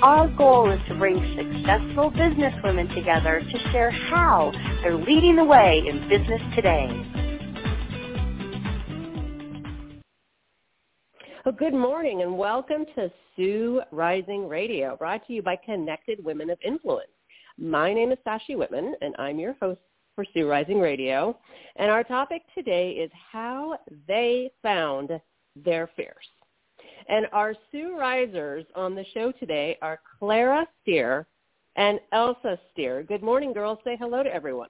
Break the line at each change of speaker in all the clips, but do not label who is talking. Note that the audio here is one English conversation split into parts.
Our goal is to bring successful businesswomen together to share how they're leading the way in business today.
Well, good morning and welcome to Sue Rising Radio, brought to you by Connected Women of Influence. My name is Sashi Whitman, and I'm your host for Sue Rising Radio. And our topic today is how they found their fierce. And our Sue Risers on the show today are Clara Steer and Elsa Steer. Good morning, girls. Say hello to everyone.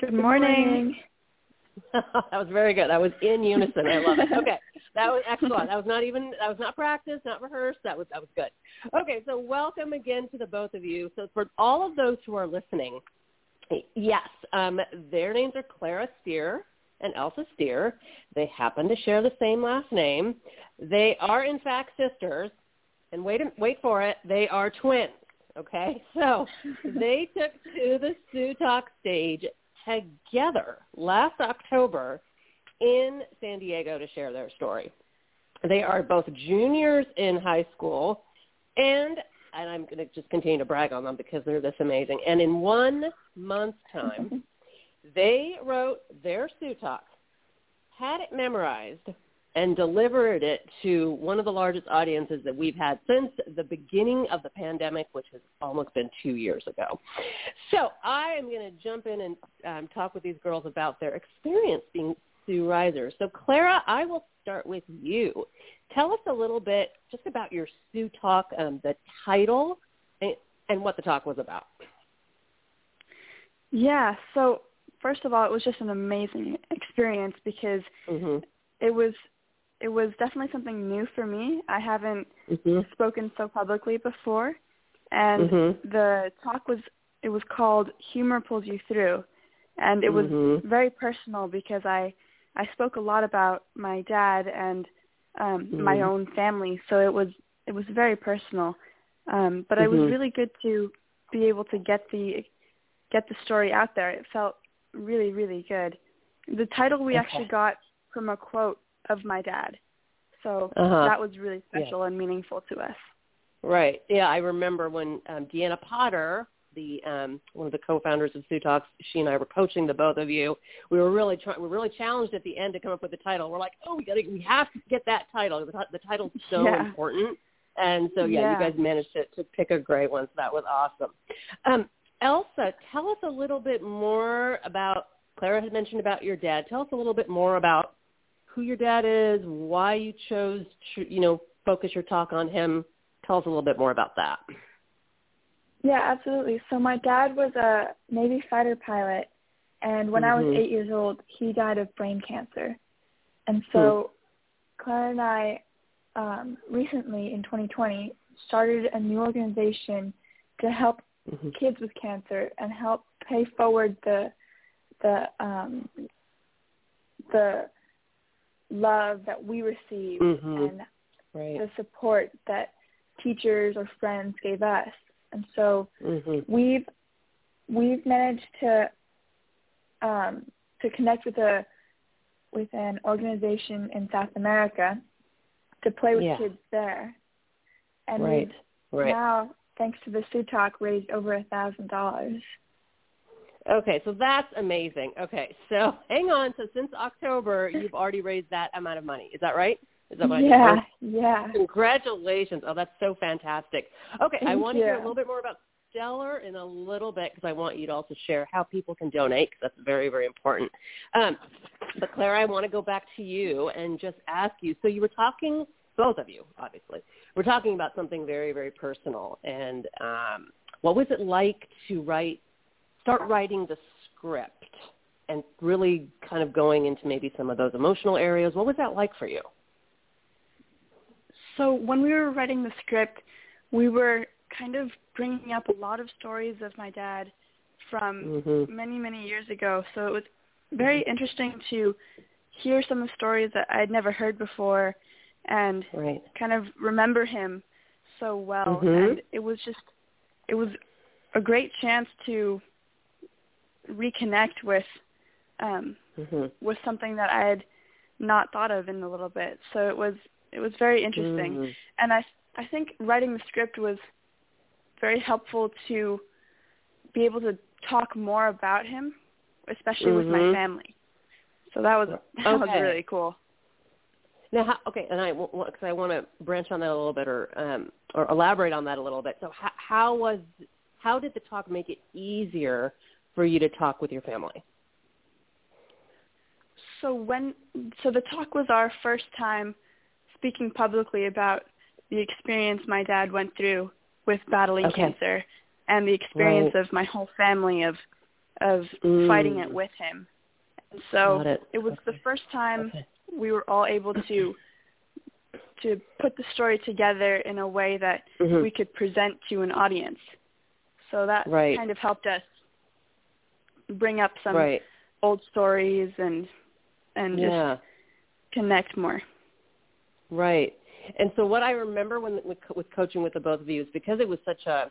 Good morning.
that was very good. That was in unison. I love it. Okay. That was excellent. That was not even that was not practice, not rehearsed. That was that was good. Okay, so welcome again to the both of you. So for all of those who are listening, yes, um, their names are Clara Steer and Elsa Steer. They happen to share the same last name. They are in fact sisters, and wait wait for it, they are twins. Okay, so they took to the Sue Talk stage together last October in San Diego to share their story. They are both juniors in high school, and and I'm going to just continue to brag on them because they're this amazing. And in one month's time, they wrote their Sue Talk, had it memorized, and delivered it to one of the largest audiences that we've had since the beginning of the pandemic, which has almost been two years ago. So I am going to jump in and um, talk with these girls about their experience being Sue Risers. So Clara, I will start with you. Tell us a little bit just about your Sue Talk, um, the title, and, and what the talk was about.
Yeah, so first of all, it was just an amazing experience because mm-hmm. it was it was definitely something new for me. I haven't mm-hmm. spoken so publicly before, and mm-hmm. the talk was it was called "Humor Pulls You Through," and it was mm-hmm. very personal because I I spoke a lot about my dad and um, my mm-hmm. own family, so it was it was very personal. Um, but it was mm-hmm. really good to be able to get the get the story out there. It felt really, really good. The title we okay. actually got from a quote of my dad. So uh-huh. that was really special yeah. and meaningful to us.
Right. Yeah, I remember when um, Deanna Potter, the um, one of the co-founders of Sue Talks, she and I were coaching the both of you. We were really trying. We were really challenged at the end to come up with a title. We're like, oh, we got to, we have to get that title. The, the title's so yeah. important. And so yeah, yeah, you guys managed to, to pick a great one. So that was awesome. Um, Elsa, tell us a little bit more about, Clara had mentioned about your dad. Tell us a little bit more about who your dad is, why you chose to, you know, focus your talk on him. Tell us a little bit more about that.
Yeah, absolutely. So my dad was a Navy fighter pilot, and when mm-hmm. I was mm-hmm. eight years old, he died of brain cancer. And so hmm. Clara and I um, recently in 2020 started a new organization to help mm-hmm. kids with cancer and help pay forward the the um, the love that we received mm-hmm. and right. the support that teachers or friends gave us. And so mm-hmm. we've we've managed to um, to connect with a with an organization in South America to play with
yeah.
kids there. And
right. right.
now thanks to the Sue Talk, raised over a thousand dollars.
Okay, so that's amazing. Okay, so hang on. So since October, you've already raised that amount of money. Is that right? Is that what
yeah, yeah.
Congratulations. Oh, that's so fantastic. Okay,
Thank
I want
you.
to hear a little bit more about Stellar in a little bit because I want you to also share how people can donate because that's very, very important. Um, but Claire, I want to go back to you and just ask you. So you were talking, both of you, obviously, we're talking about something very, very personal. And um, what was it like to write, start writing the script and really kind of going into maybe some of those emotional areas? What was that like for you?
So when we were writing the script, we were kind of bringing up a lot of stories of my dad from mm-hmm. many many years ago. So it was very mm-hmm. interesting to hear some of the stories that I'd never heard before and
right.
kind of remember him so well
mm-hmm.
and it was just it was a great chance to reconnect with um
mm-hmm.
with something that I had not thought of in a little bit. So it was it was very interesting.
Mm-hmm.
And I I think writing the script was very helpful to be able to talk more about him, especially
mm-hmm.
with my mm-hmm. family. So that was that
okay.
was really cool.
Now, how, okay, and I because I want to branch on that a little bit, or um, or elaborate on that a little bit. So, how, how was how did the talk make it easier for you to talk with your family?
So when so the talk was our first time speaking publicly about the experience my dad went through with battling
okay.
cancer and the experience
right.
of my whole family of of
mm.
fighting it with him. And so
it.
it. was
okay.
the first time
okay.
We were all able to to put the story together in a way that
mm-hmm.
we could present to an audience. So that
right.
kind of helped us bring up some
right.
old stories and and
yeah.
just connect more.
Right. And so what I remember when with, with coaching with the both of you is because it was such a,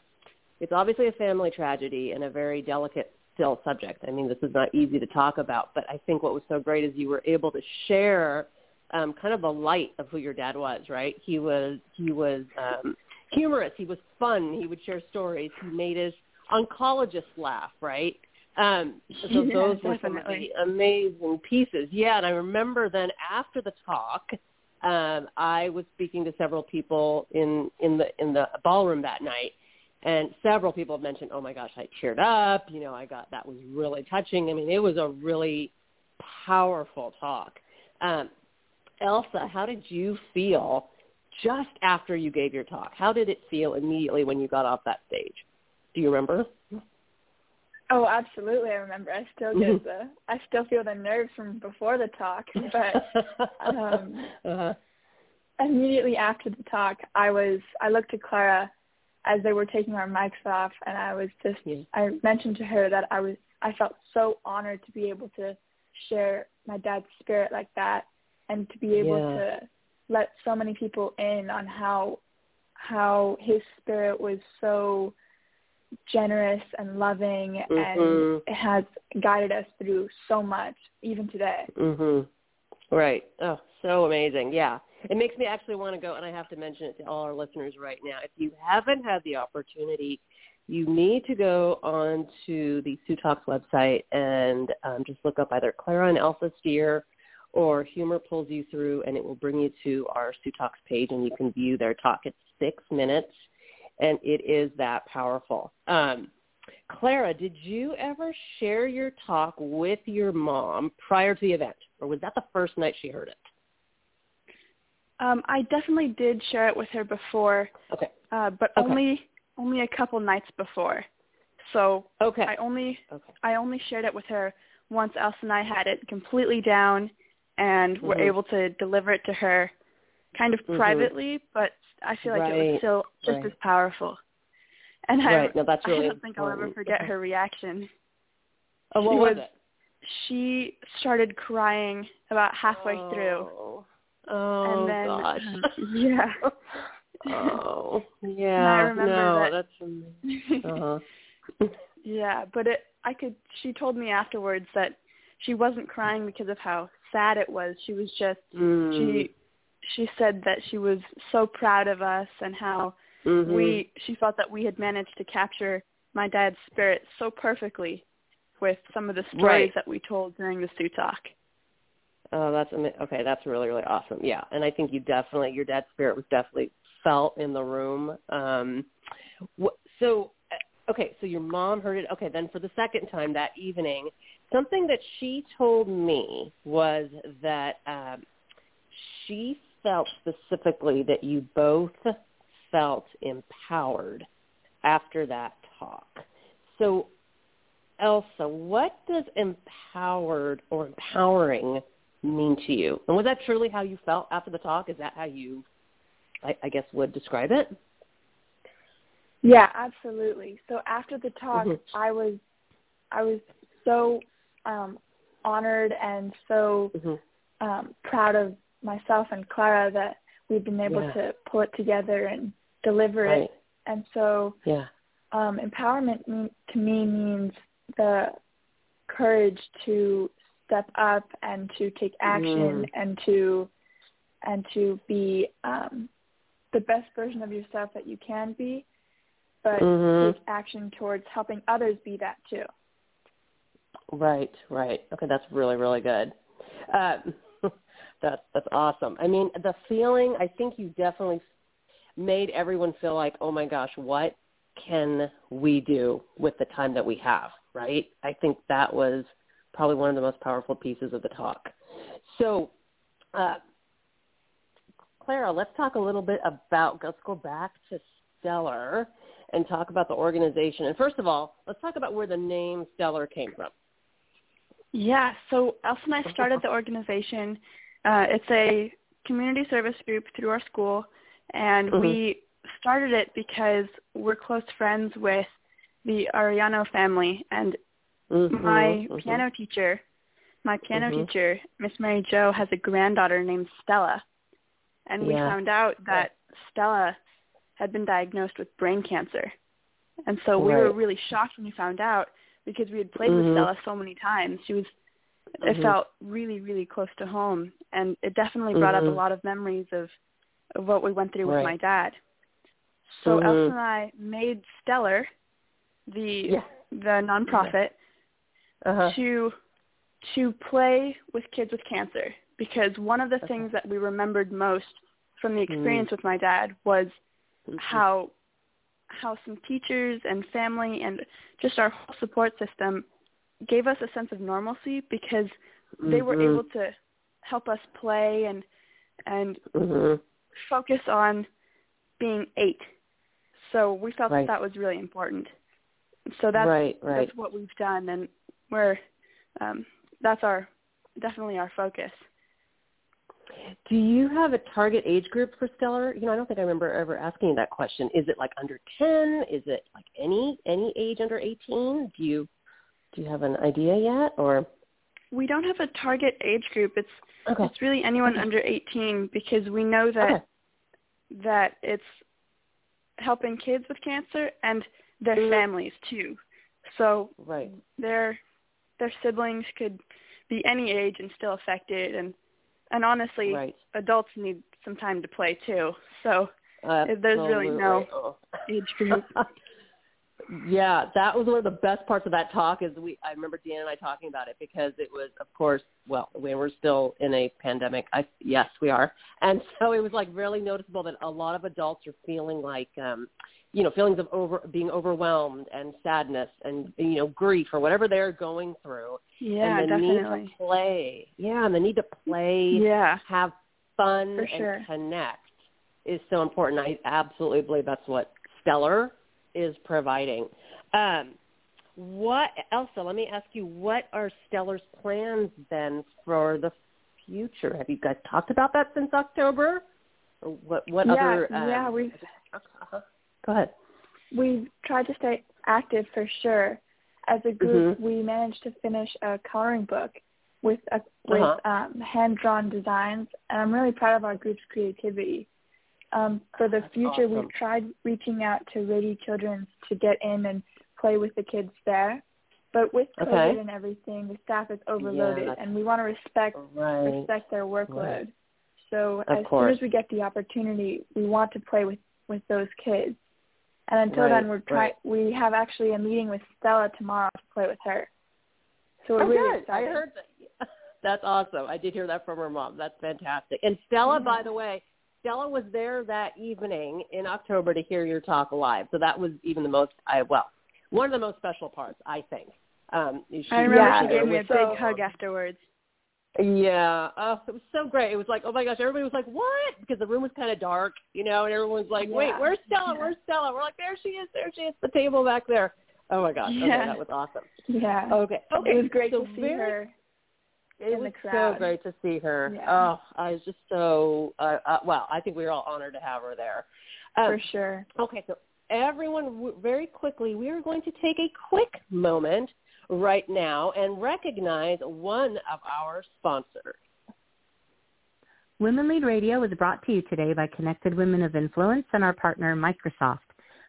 it's obviously a family tragedy and a very delicate still subject. I mean, this is not easy to talk about, but I think what was so great is you were able to share um, kind of the light of who your dad was. Right? He was he was um, humorous. He was fun. He would share stories. He made his oncologists laugh. Right? Um, so
yeah,
those were some of the amazing pieces. Yeah, and I remember then after the talk, um, I was speaking to several people in in the in the ballroom that night, and several people have mentioned, "Oh my gosh, I cheered up." You know, I got that was really touching. I mean, it was a really powerful talk. Um, Elsa, how did you feel just after you gave your talk? How did it feel immediately when you got off that stage? Do you remember?
Oh, absolutely. I remember. I still get the I still feel the nerves from before the talk, but um
uh-huh.
immediately after the talk, I was I looked at Clara as they were taking our mics off and I was just
yeah.
I mentioned to her that I was I felt so honored to be able to share my dad's spirit like that and to be able
yeah.
to let so many people in on how how his spirit was so generous and loving
mm-hmm.
and it has guided us through so much even today.
Mhm. Right. Oh, so amazing. Yeah. It makes me actually want to go and I have to mention it to all our listeners right now. If you haven't had the opportunity, you need to go on to the Sue Talks website and um, just look up either Clara and Elsa Steer or Humor Pulls You Through and it will bring you to our Sue Talks page and you can view their talk. It's six minutes and it is that powerful. Um, Clara, did you ever share your talk with your mom prior to the event, or was that the first night she heard it?
Um, I definitely did share it with her before,
Okay.
uh, but
Okay.
only only a couple nights before. So
Okay.
I only
Okay.
I only shared it with her once Elsa and I had it completely down and were
Mhm.
able to deliver it to her kind of
Mhm.
privately, but I feel like it was still just
right.
as powerful. And
Right.
I,
No, that's really
I don't think I'll ever forget her reaction.
Oh, what
she
was,
was-
it?
She started crying about halfway through.
Oh,
and then
gosh.
yeah.
oh, yeah.
I remember
no,
that-
that's amazing. Uh-huh.
yeah, but it I could she told me afterwards that she wasn't crying because of how sad it was. She was just
Mm.
she she said that she was so proud of us and how
Mhm.
we she felt that we had managed to capture my dad's spirit so perfectly with some of the stories
Right.
that we told during the Sue talk.
Oh, that's okay. That's really really awesome. Yeah, and I think you definitely your dad's spirit was definitely felt in the room. Um, so uh, okay, so your mom heard it. Okay, then for the second time that evening, something that she told me was that um, she felt specifically that you both felt empowered after that talk. So Elsa, what does empowered or empowering mean to you? And was that truly how you felt after the talk? Is that how you, I, I guess, would describe it?
Yeah, absolutely. So after the talk,
mm-hmm.
I was I was so um, honored and so
mm-hmm.
um, proud of myself and Clara that we've been able
yeah.
to pull it together and deliver
right.
it. And so,
yeah,
um, empowerment mean, to me means the courage to step up and to take action
mm.
and to and to be um, the best version of yourself that you can be, but
mm-hmm.
take action towards helping others be that too.
Right, right. Okay, that's really, really good. Um, that's that's awesome. I mean, the feeling. I think you definitely made everyone feel like, oh my gosh, what can we do with the time that we have? Right. I think that was probably one of the most powerful pieces of the talk. So, uh, Clara, let's talk a little bit about. Let's go back to Stellar and talk about the organization. And first of all, let's talk about where the name Stellar came from.
Yeah, so Elsa and I started the organization. Uh, it's a community service group through our school, and
mm-hmm.
we started it because we're close friends with the Ariano family, and
mm-hmm,
my
mm-hmm.
piano teacher, my piano
Mm-hmm.
teacher, Miss Mary Jo, has a granddaughter named Stella, and we
Yeah.
found out that Stella had been diagnosed with brain cancer, and so we were really shocked when we found out because we had played with
Mhm.
Stella so many times. She was it
Mhm.
felt really really close to home and it definitely brought up a
Mhm.
lot of memories of, of what we went through with my dad. So. Elsa and I made Stellar the
Yeah.
the nonprofit
Uh-huh.
to to play with kids with cancer because one of the
Okay.
things that we remembered most from the
Mm.
experience with my dad was
Mhm.
how how some teachers and family and just our whole support system gave us a sense of normalcy because they were
Mhm.
able to help us play and and
Mhm.
focus on being eight. So we felt
Right.
that that was really important. So that's
right, right.
that's what we've done and we're um that's our definitely our focus.
Do you have a target age group for Stellar? You know, I don't think I remember ever asking that question. Is it like under 10? Is it like any any age under 18? Do you do you have an idea yet or
We don't have a target age group. It's
Okay.
it's really anyone
Okay.
under 18 because we know that
Okay.
that it's helping kids with cancer and their
Mhm.
families too. So
Right.
their their siblings could be any age and still affected and and honestly
Right.
adults need some time to play too. So there's really no age group.
yeah, that was one of the best parts of that talk is we I remember Dan and I talking about it because it was of course well, we were still in a pandemic. I yes, we are. And so it was like really noticeable that a lot of adults are feeling like um you know, feelings of over being overwhelmed and sadness and you know, grief or whatever they're going through.
Yeah,
and the
definitely.
need to play. Yeah, and the need to play,
Yeah.
have fun
For
and
sure.
connect is so important. I absolutely believe that's what Stellar is providing. Um, what Elsa? Let me ask you, what are Stellar's plans then for the future? Have you guys talked about that since October? Or what? What
yeah,
other? Um,
yeah, we've
uh-huh. Go ahead.
we've tried to stay active for sure. As a group,
Mhm.
we managed to finish a coloring book with a, with
Uh-huh.
um, hand drawn designs, and I'm really proud of our group's creativity. Um, for the
That's
future,
awesome.
we've tried reaching out to Rady Children's to get in and play with the kids there. But with COVID
Okay.
and everything, the staff is overloaded,
Yeah.
and we want to respect
Right.
respect their workload. So
Of
as
course.
soon as we get the opportunity, we want to play with with those kids. And until
Right,
then, we're try-
right.
we have actually a meeting with Stella tomorrow to play with her. So we're
Oh,
really
good. I
excited.
heard that. That's awesome. I did hear that from her mom. That's fantastic. And Stella,
Yeah.
by the way, Stella was there that evening in October to hear your talk live. So that was even the most, I well, one of the most special parts, I think. Um, she
I remember
Yeah,
she gave me a big hug afterwards.
Yeah, oh, it was so great. It was like, oh my gosh, everybody was like, what? Because the room was kind of dark, you know, and everyone was like, wait,
Yeah.
where's Stella?
Yeah.
Where's Stella? We're like, there she is, there she is, the table back there. Oh my gosh, okay, that was awesome.
Yeah.
Okay, okay.
It was great
so
to see
very-
her.
It was so great to see her.
Yeah.
Oh, I was just so uh, uh, well. I think we were all honored to have her there. Um,
for sure.
Okay, so everyone, very quickly, we are going to take a quick moment right now and recognize one of our sponsors.
Women Lead Radio is brought to you today by Connected Women of Influence and our partner Microsoft.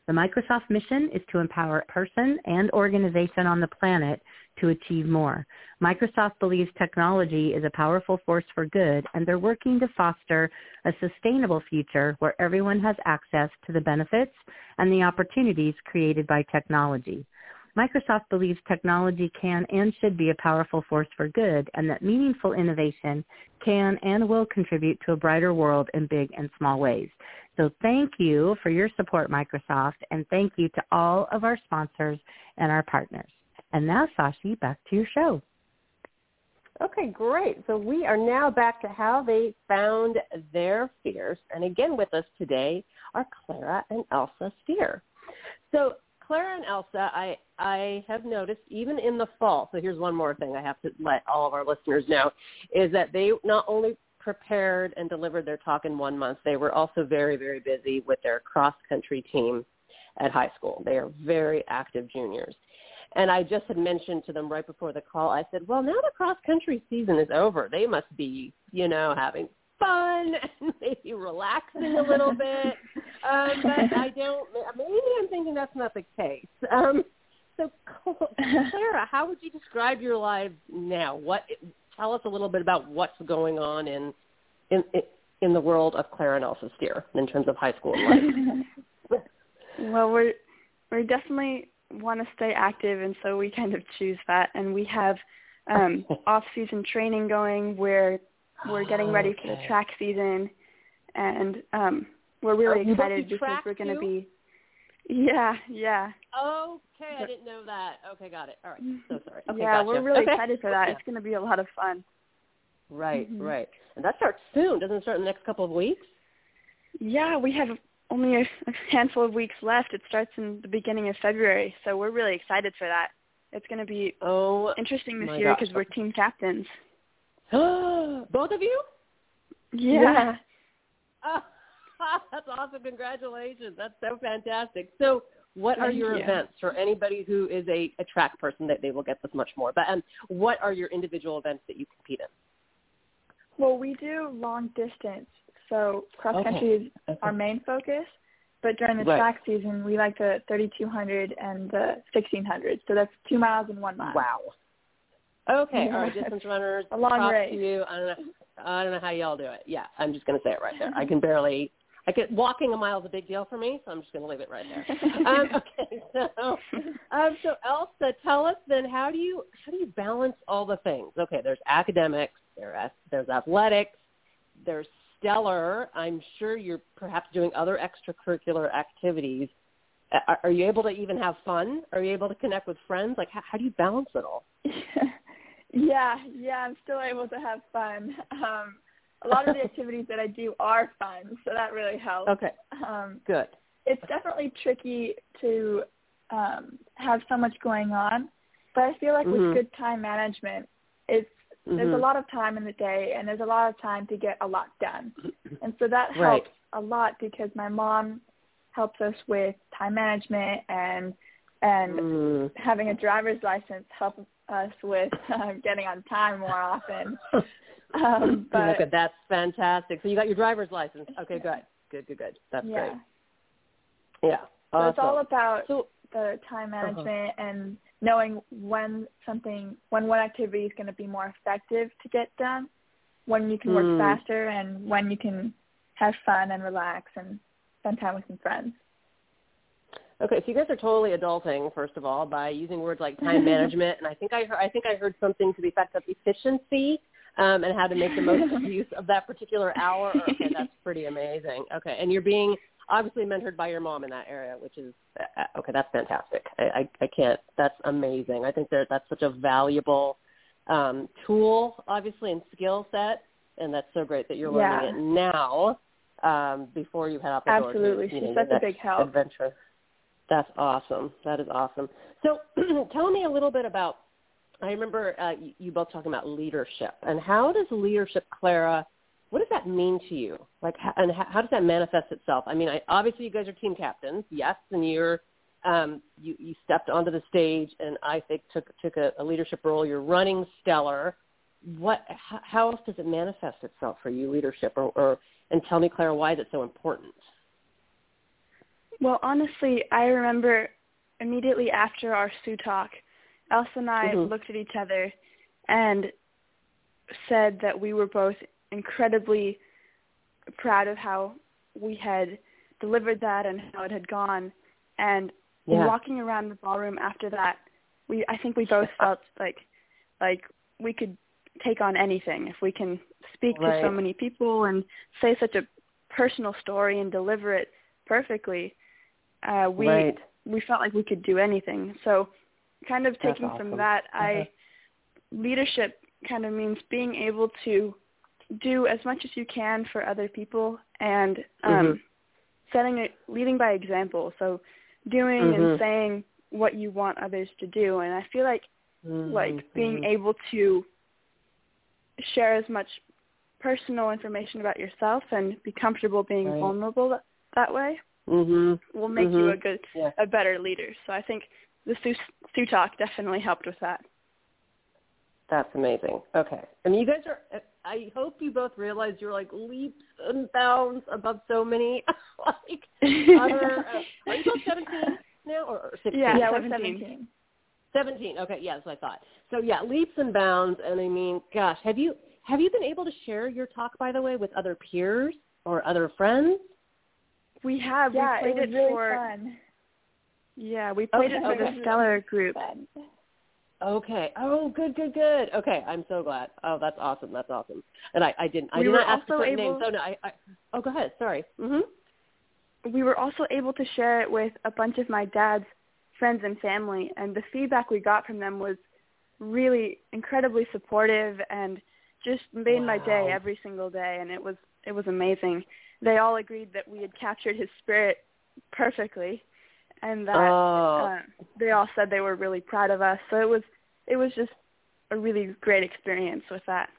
The Microsoft mission is to empower person and organization on the planet to achieve more. Microsoft believes technology is a powerful force for good, and they're working to foster a sustainable future where everyone has access to the benefits and the opportunities created by technology. Microsoft believes technology can and should be a powerful force for good and that meaningful innovation can and will contribute to a brighter world in big and small ways. So thank you for your support, Microsoft, and thank you to all of our sponsors and our partners. And now, Sashi, back to your show.
Okay, great. So we are now back to how they found their fierce. And again with us today are Clara and Elsa Steer. So Clara and Elsa, I, I have noticed even in the fall, so here's one more thing I have to let all of our listeners know, is that they not only prepared and delivered their talk in one month, they were also very, very busy with their cross-country team at high school. They are very active juniors. And I just had mentioned to them right before the call, I said, well, now the cross-country season is over. They must be, you know, having fun and maybe relaxing a little bit. Um, but I don't, maybe I'm thinking that's not the case. Um, so Clara, how would you describe your lives now? What, tell us a little bit about what's going on in, in, in the world of Clara and Elsa Steer in terms of high school life.
well, we're, we're definitely want to stay active and so we kind of choose that and we have um off season training going where we're getting ready okay. for the track season, and um, we're really
oh,
excited because we're going to be. Yeah, yeah.
Okay, I didn't know that. Okay, got it. All right, so sorry. Okay,
yeah,
gotcha.
we're really
okay.
excited for that. It's going to be a lot of fun.
Right,
mm-hmm.
right. And that starts soon. Doesn't it start in the next couple of weeks?
Yeah, we have only a, a handful of weeks left. It starts in the beginning of February, so we're really excited for that. It's going to be
oh,
interesting this year because we're team captains.
Both of you?
Yeah.
yeah. that's awesome. Congratulations. That's so fantastic. So what are your
you.
events for anybody who is a, a track person that they will get this much more? But um, what are your individual events that you compete in?
Well, we do long distance. So cross country okay. is okay. our main focus. But during the
right.
track season, we like the 3200 and the 1600. So that's two miles and one mile.
Wow. Okay, all right, distance runners.
A long race.
to you. I don't know. I don't know how y'all do it. Yeah, I'm just going to say it right there. I can barely. I get walking a mile is a big deal for me, so I'm just going to leave it right there. um, okay, so um, so Elsa, tell us then how do you how do you balance all the things? Okay, there's academics, there's there's athletics, there's stellar. I'm sure you're perhaps doing other extracurricular activities. Are, are you able to even have fun? Are you able to connect with friends? Like, how, how do you balance it all?
Yeah, yeah, I'm still able to have fun. Um, a lot of the activities that I do are fun, so that really helps.
Okay.
Um,
Good.
It's definitely tricky to um, have so much going on, but I feel like
mm-hmm.
with good time management, it's mm-hmm. there's a lot of time in the day, and there's a lot of time to get a lot done, and so that helps a lot because my mom helps us with time management and and
mm.
having a driver's license helps us with uh, getting on time more often. Um, but
okay, that's fantastic. So you got your driver's license. Okay, good, good, good, good. That's
yeah.
great. Yeah.
So
awesome.
it's all about
so,
the time
uh-huh.
management uh-huh. and knowing when something, when one activity is going to be more effective to get done, when you can work
mm.
faster, and when you can have fun and relax and spend time with some friends.
Okay, so you guys are totally adulting, first of all, by using words like time management, and I think I heard, I think I heard something to the effect of efficiency um, and how to make the most use of that particular hour. Okay, that's pretty amazing. Okay, and you're being obviously mentored by your mom in that area, which is uh, okay. That's fantastic. I, I, I can't. That's amazing. I think that that's such a valuable um, tool, obviously, and skill set, and that's so great that you're learning
yeah.
it now um, before you head out the
Absolutely.
door. Absolutely,
she's such a big help.
Adventure. That's awesome. That is awesome. So tell me a little bit about, I remember uh, you, both talking about leadership. And how does leadership, Clara, what does that mean to you? Like, and how does that manifest itself? I mean, I, obviously you guys are team captains, yes, and you're um, you you stepped onto the stage and I think took took a, a leadership role. You're running Stellar. What? How, how else does it manifest itself for you, leadership? Or, or and tell me, Clara, why is it so important?
Well, honestly, I remember immediately after our Sue talk, Elsa and I mm-hmm. looked at each other and said that we were both incredibly proud of how we had delivered that and how it had gone. And yeah. walking around the ballroom after that, we I think we both felt like like we could take on anything if we can speak right. to so many people and say such a personal story and deliver it perfectly. Uh, we right. we felt like we could do anything. So, kind of taking awesome. from that, uh-huh. I leadership kind of means being able to do as much as you can for other people and um, mm-hmm. setting it, leading by example. So doing mm-hmm. and saying what you want others to do. And I feel like mm-hmm. like being mm-hmm. able to share as much personal information about yourself and be comfortable being right. vulnerable that, that way
mm-hmm.
will make you a good yeah. a better leader. So I think the Sue, Sue Talk definitely helped with that.
That's amazing. Okay. I mean, you guys are. I hope you both realize you're like leaps and bounds above so many like other. Uh, are you both seventeen now or, or sixteen?
Yeah,
yeah,
we're seventeen.
Seventeen. Okay, yeah, that's what I thought. So yeah, leaps and bounds. And I mean, gosh, have you have you been able to share your talk by the way with other peers or other friends?
We have.
Yeah,
we played
it, was really
for.
Fun.
Yeah, we played
okay,
it for the Stellar group.
Okay. Oh, good, good, good. Okay, I'm so glad. Oh, that's awesome. That's awesome. And I, I didn't, I
we
did not ask
also
for
able,
names. So no, I, I. Oh, go ahead. Sorry. Mhm.
We were also able to share it with a bunch of my dad's friends and family, and the feedback we got from them was really incredibly supportive and just made
wow.
my day every single day. And it was, it was amazing. They all agreed that we had captured his spirit perfectly and that
oh.
uh, they all said they were really proud of us. So it was it was just a really great experience with that.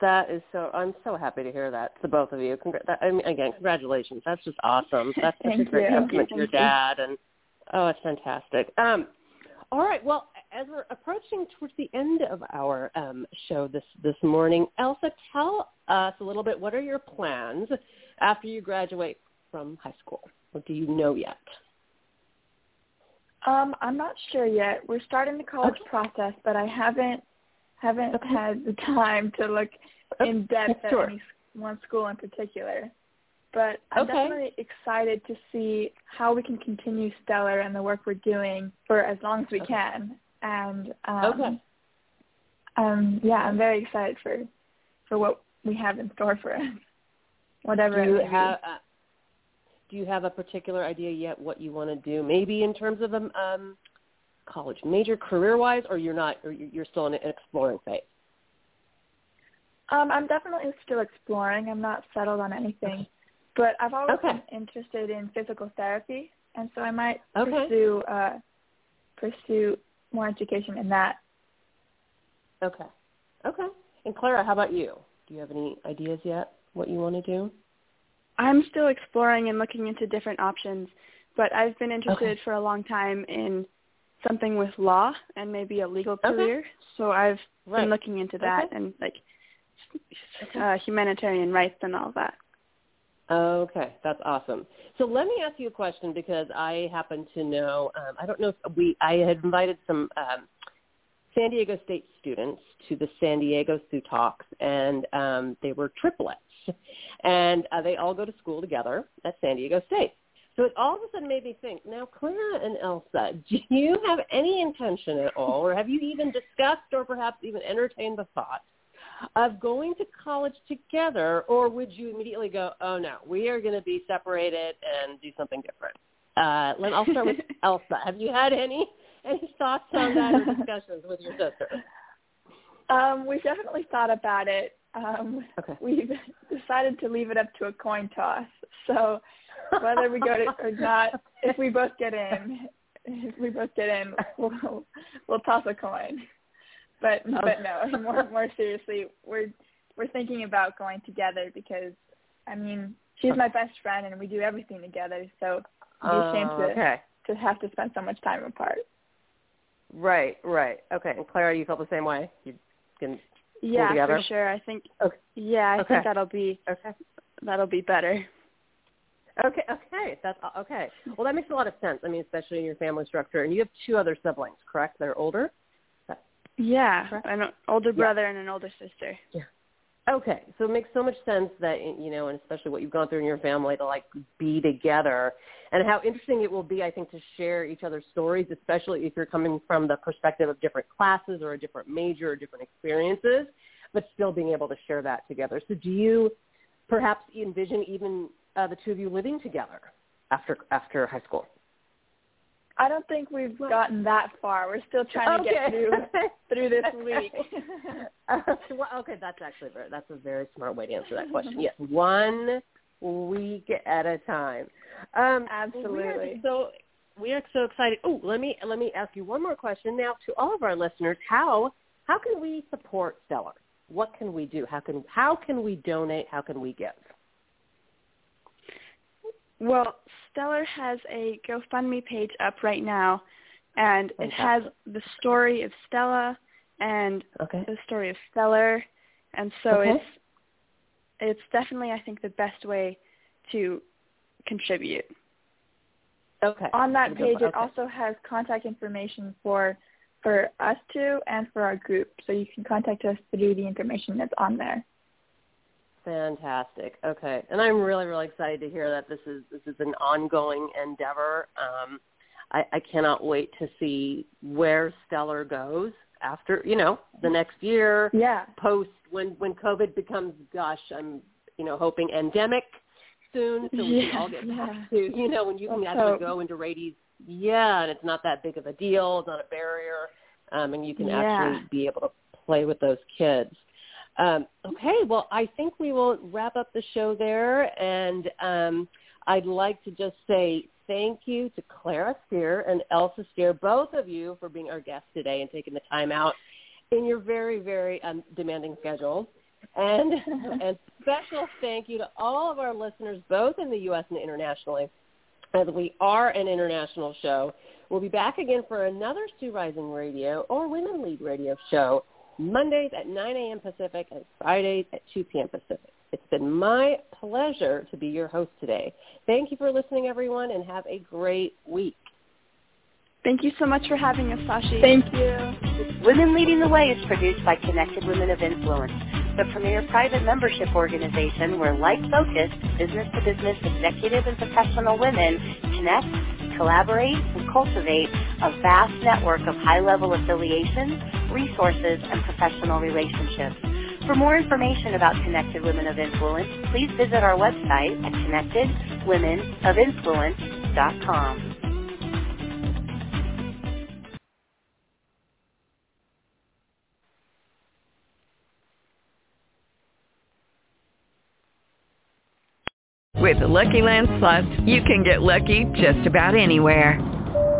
That is so. I'm so happy to hear that. To both of you. Congr- that, I mean, again, congratulations. That's just awesome. That's such a great compliment to your dad, and oh, it's fantastic. Um, all right. Well, as we're approaching towards the end of our um, show this this morning, Elsa, tell us a little bit. What are your plans after you graduate from high school? What do you know yet?
Um, I'm not sure yet. We're starting the college okay. process, but I haven't haven't okay. had the time to look in depth
sure.
at any one school in particular. But I'm definitely excited to see how we can continue Stellar and the work we're doing for as long as we can. And um,
okay.
um, yeah, I'm very excited for for what we have in store for us. Whatever.
Do you have? Uh, do you have a particular idea yet what you want to do? Maybe in terms of a um, um, college major, career-wise, or you're not, or you're still in an exploring phase?
Um, I'm definitely still exploring. I'm not settled on anything, okay. but I've always
okay.
been interested in physical therapy, and so I might
okay.
pursue uh, pursue more education in that.
Okay. Okay. And Clara, how about you? Do you have any ideas yet? What you want to do?
I'm still exploring and looking into different options, but I've been interested
okay.
for a long time in something with law and maybe a legal career. Okay. So I've
right.
been looking into that
okay.
and like uh, humanitarian rights and all that.
Okay, that's awesome. So let me ask you a question because I happen to know. Um, I don't know if we. I had invited some um, San Diego State students to the San Diego Sue Talks, and um, they were triplets and uh, they all go to school together at San Diego State. So it all of a sudden made me think, now Clara and Elsa, do you have any intention at all, or have you even discussed or perhaps even entertained the thought of going to college together, or would you immediately go, oh no, we are going to be separated and do something different? Uh, let, I'll start with Elsa. Have you had any any thoughts on that or discussions with your sister?
Um, we've definitely thought about it. Um,
okay.
We've decided to leave it up to a coin toss. So whether we go to or not, if we both get in, if we both get in, we'll we'll toss a coin. But oh. but no, more more seriously, we're we're thinking about going together because I mean she's my best friend and we do everything together. So it'd be a shame to
okay.
to have to spend so much time apart.
Right, right. Okay. And Clara, you felt the same way? You can
Yeah,
together?
for sure. I think.
Okay.
Yeah, I
Okay.
think that'll be
Okay.
that'll be better.
Okay, okay. That's okay. Well, that makes a lot of sense. I mean, especially in your family structure. And you have two other siblings, correct? They're older?
Yeah,
Correct?
an older brother and an older sister. Yeah.
Okay, so it makes so much sense that you know, and especially what you've gone through in your family to like be together, and how interesting it will be, I think, to share each other's stories, especially if you're coming from the perspective of different classes or a different major or different experiences, but still being able to share that together. So, do you perhaps envision even uh, the two of you living together after after high school?
I don't think we've gotten that far. We're still trying to get through through this week.
well, okay, that's actually very, that's a very smart way to answer that question. Yes, one week at a time. Um,
Absolutely.
We are so we are so excited. Oh, let me let me ask you one more question now to all of our listeners. How how can we support Stellar? What can we do? How can how can we donate? How can we give?
Well, Stellar has a GoFundMe page up right now, and it has the story of Stella and
Okay.
the story of Stellar, and so
Okay.
it's it's definitely I think the best way to contribute.
Okay.
On that
Okay.
page, it also has contact information for for us two and for our group, so you can contact us through the information that's on there.
Fantastic. Okay, and I'm really, really excited to hear that this is this is an ongoing endeavor. Um, I, I cannot wait to see where Stellar goes after you know the next year.
Yeah.
Post when when COVID becomes, gosh, I'm you know hoping endemic soon, so we can all get
Yeah,
back to you know when you can
Let's
actually
hope.
go into Rady's. Yeah, and it's not that big of a deal. It's not a barrier, um, and you can
Yeah.
actually be able to play with those kids. Um, okay, well, I think we will wrap up the show there, and um, I'd like to just say thank you to Clara Steer and Elsa Steer, both of you, for being our guests today and taking the time out in your very, very um, demanding schedules. And and special thank you to all of our listeners, both in the U.S. and internationally, as we are an international show. We'll be back again for another Sue Rising Radio or Women Lead Radio show Mondays at 9 a.m. Pacific and Fridays at 2 p.m. Pacific. It's been my pleasure to be your host today. Thank you for listening, everyone, and have a great week.
Thank you so much for having us, Sashi.
Thank you.
Women Leading the Way is produced by Connected Women of Influence, the premier private membership organization where like-focused, business-to-business executive and professional women connect, collaborate, and cultivate a vast network of high-level affiliations, resources, and professional relationships. For more information about Connected Women of Influence, please visit our website at connectedwomenofinfluence.com.
With the Lucky Land Slots, you can get lucky just about anywhere.